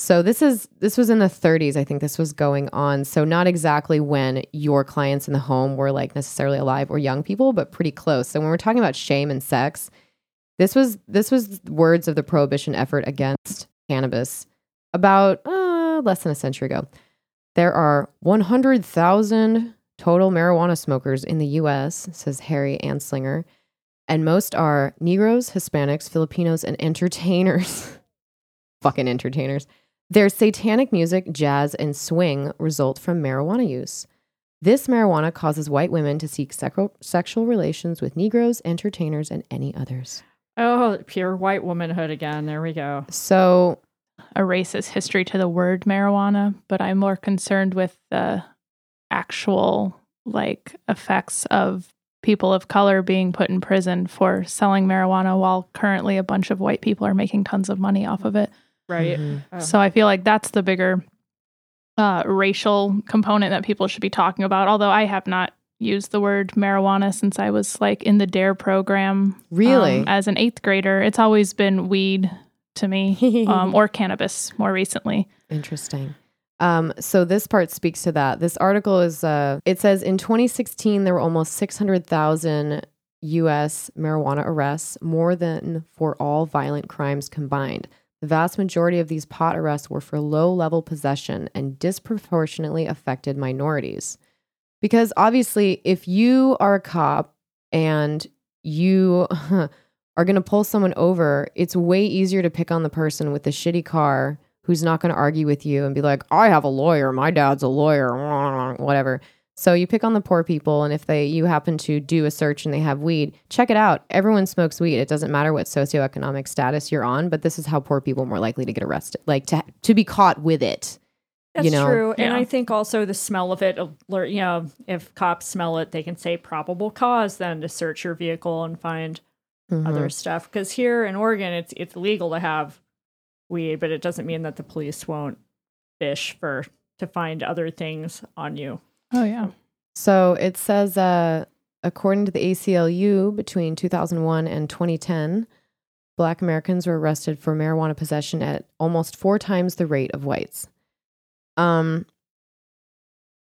So this is this was in the 30s. I think this was going on. So not exactly when your clients in the home were like necessarily alive or young people, but pretty close. So when we're talking about shame and sex, this was this was words of the prohibition effort against cannabis about uh, less than a century ago. There are 100,000 total marijuana smokers in the U.S., says Harry Anslinger, and most are Negroes, Hispanics, Filipinos, and entertainers. Fucking entertainers. Their satanic music, jazz, and swing result from marijuana use. This marijuana causes white women to seek sexual, sexual relations with Negroes, entertainers, and any others. Oh, pure white womanhood again. There we go. So, a racist history to the word marijuana, but I'm more concerned with the actual like effects of people of color being put in prison for selling marijuana while currently a bunch of white people are making tons of money off of it. Right. Mhm. Oh. So I feel like that's the bigger uh, racial component that people should be talking about. Although I have not used the word marijuana since I was like in the DARE program. Really? um, as an eighth grader, it's always been weed to me um, or cannabis more recently. Interesting. Um, so this part speaks to that. This article is uh, it says in 2016 there were almost 600,000 U.S. marijuana arrests, more than for all violent crimes combined. The vast majority of these pot arrests were for low-level possession and disproportionately affected minorities. Because obviously, if you are a cop and you are going to pull someone over, it's way easier to pick on the person with the shitty car who's not going to argue with you and be like, I have a lawyer, my dad's a lawyer, whatever. So you pick on the poor people, and if they you happen to do a search and they have weed, check it out. Everyone smokes weed. It doesn't matter what socioeconomic status you're on, but this is how poor people are more likely to get arrested, like to to be caught with it. That's you know? true. And I think also the smell of it, alert, you know, if cops smell it, they can say probable cause then to search your vehicle and find Mhm. other stuff. Because here in Oregon, it's it's legal to have weed, but it doesn't mean that the police won't fish for to find other things on you. Oh yeah. So it says, uh, according to the ACLU, between 2001 and 2010, Black Americans were arrested for marijuana possession at almost four times the rate of whites. Um.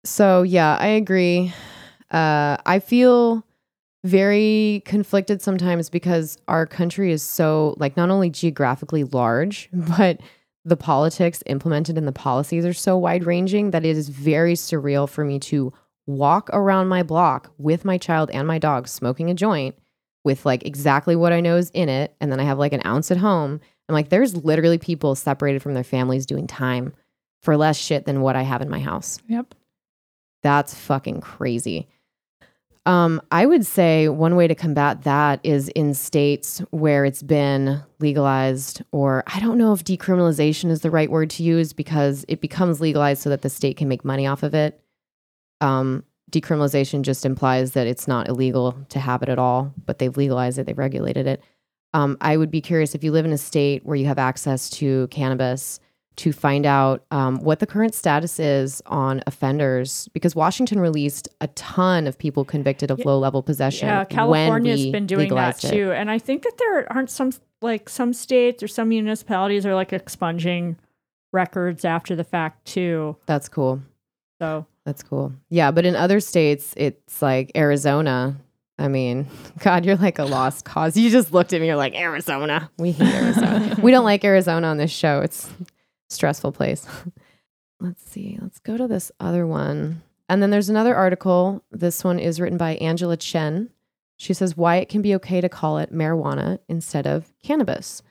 So yeah, I agree. Uh, I feel very conflicted sometimes because our country is so like not only geographically large, but the politics implemented in the policies are so wide ranging that it is very surreal for me to walk around my block with my child and my dog smoking a joint with like exactly what I know is in it. And then I have like an ounce at home. I'm like, there's literally people separated from their families doing time for less shit than what I have in my house. Yep. That's fucking crazy. Um, I would say one way to combat that is in states where it's been legalized, or I don't know if decriminalization is the right word to use because it becomes legalized so that the state can make money off of it. Um, decriminalization just implies that it's not illegal to have it at all, but they've legalized it, they've regulated it. Um, I would be curious if you live in a state where you have access to cannabis to find out um, what the current status is on offenders because Washington released a ton of people convicted of Yeah. low level possession. Yeah, when California's been doing that legalized it. too. And I think that there aren't some like some states or some municipalities are like expunging records after the fact too. That's cool. So That's cool. Yeah, but in other states, it's like Arizona. I mean, God, you're like a lost cause. You just looked at me. You're like Arizona. We hate Arizona. we don't like Arizona on this show. It's stressful place. Let's see. Let's go to this other one. And then there's another article. This one is written by Angela Chen. She says why it can be okay to call it marijuana instead of cannabis.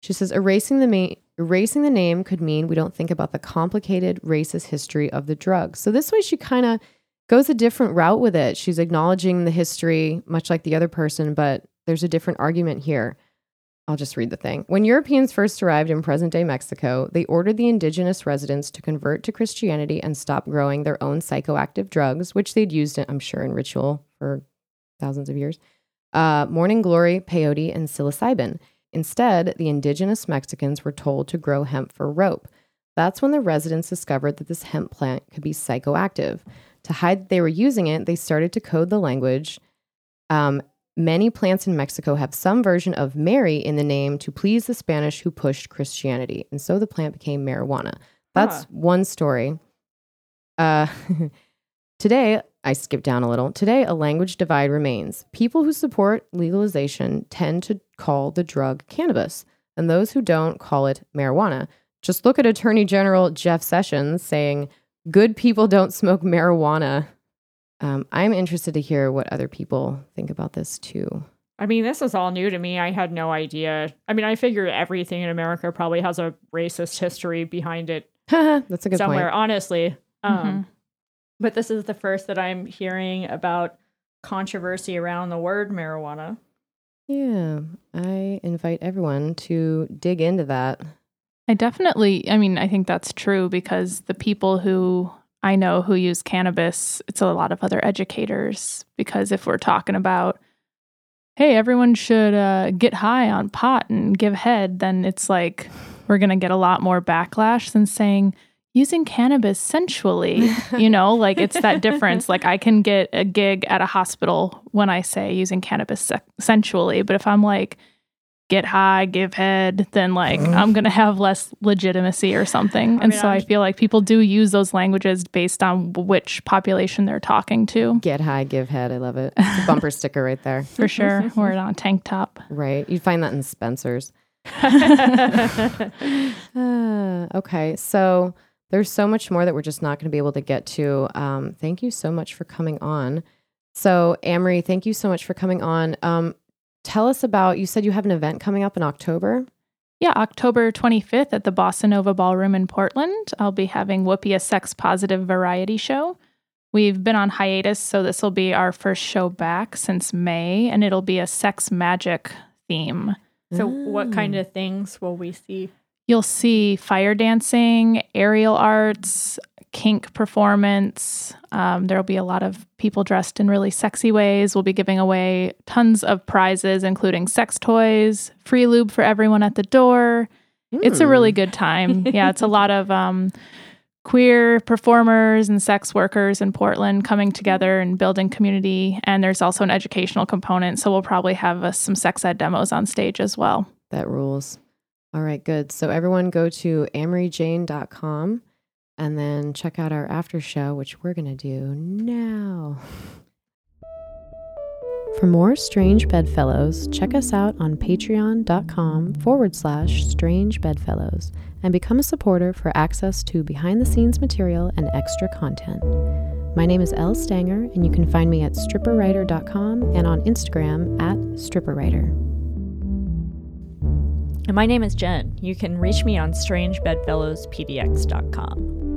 She says erasing the ma- erasing the name could mean we don't think about the complicated racist history of the drug. So this way she kind of goes a different route with it. She's acknowledging the history much like the other person, but there's a different argument here. I'll just read the thing. When Europeans first arrived in present day Mexico, they ordered the indigenous residents to convert to Christianity and stop growing their own psychoactive drugs, which they'd used, I'm sure, in ritual for thousands of years uh, morning glory, peyote, and psilocybin. Instead, the indigenous Mexicans were told to grow hemp for rope. That's when the residents discovered that this hemp plant could be psychoactive. To hide that they were using it, they started to code the language. Um, many plants in Mexico have some version of Mary in the name to please the Spanish who pushed Christianity. And so the plant became marijuana. That's Huh. one story. Uh, today, I skipped down a little. Today, a language divide remains. People who support legalization tend to call the drug cannabis, and those who don't call it marijuana. Just look at Attorney General Jeff Sessions saying, Good people don't smoke marijuana. Um, I'm interested to hear what other people think about this too. I mean, this is all new to me. I had no idea. I mean, I figure everything in America probably has a racist history behind it That's a good somewhere, point. honestly. Um, Mhm. But this is the first that I'm hearing about controversy around the word marijuana. Yeah, I invite everyone to dig into that. I definitely, I mean, I think that's true because the people who I know who use cannabis, it's a lot of other educators. Because if we're talking about, hey, everyone should uh, get high on pot and give head, then it's like we're going to get a lot more backlash than saying, using cannabis sensually. you know, like it's that difference. Like I can get a gig at a hospital when I say using cannabis se- sensually. But if I'm like, get high, give head, then like I'm gonna have less legitimacy or something. I and mean, so I I'm- feel like people do use those languages based on which population they're talking to. Get high, give head. I love it. Bumper sticker right there. For sure. or on tank top. Right. You'd find that in Spencer's. Uh, okay. So there's so much more that we're just not going to be able to get to. Um, thank you so much for coming on. So, Amory, thank you so much for coming on. Um, tell us about, you said you have an event coming up in October. Yeah, October 25th at the Bossa Nova Ballroom in Portland. I'll be having Whoopi a sex positive variety show. We've been on hiatus, so this will be our first show back since May, and it'll be a sex magic theme. So, what kind Ah. of things will we see? You'll see fire dancing, aerial arts, kink performance. Um, there'll be a lot of people dressed in really sexy ways. We'll be giving away tons of prizes, including sex toys, free lube for everyone at the door. It's a Hmm. really good time. yeah, it's a lot of um, queer performers and sex workers in Portland coming together and building community. And there's also an educational component. So we'll probably have uh, some sex ed demos on stage as well. That rules. All right, good. So everyone go to amoryjane.com and then check out our after show, which we're going to do now. For more Strange Bedfellows, check us out on patreon.com forward slash strange bedfellows and become a supporter for access to behind the scenes material and extra content. My name is Elle Stanger, and you can find me at stripperwriter.com and on Instagram at stripperwriter. And my name is Jen. You can reach me on strangebedfellowspdx.com.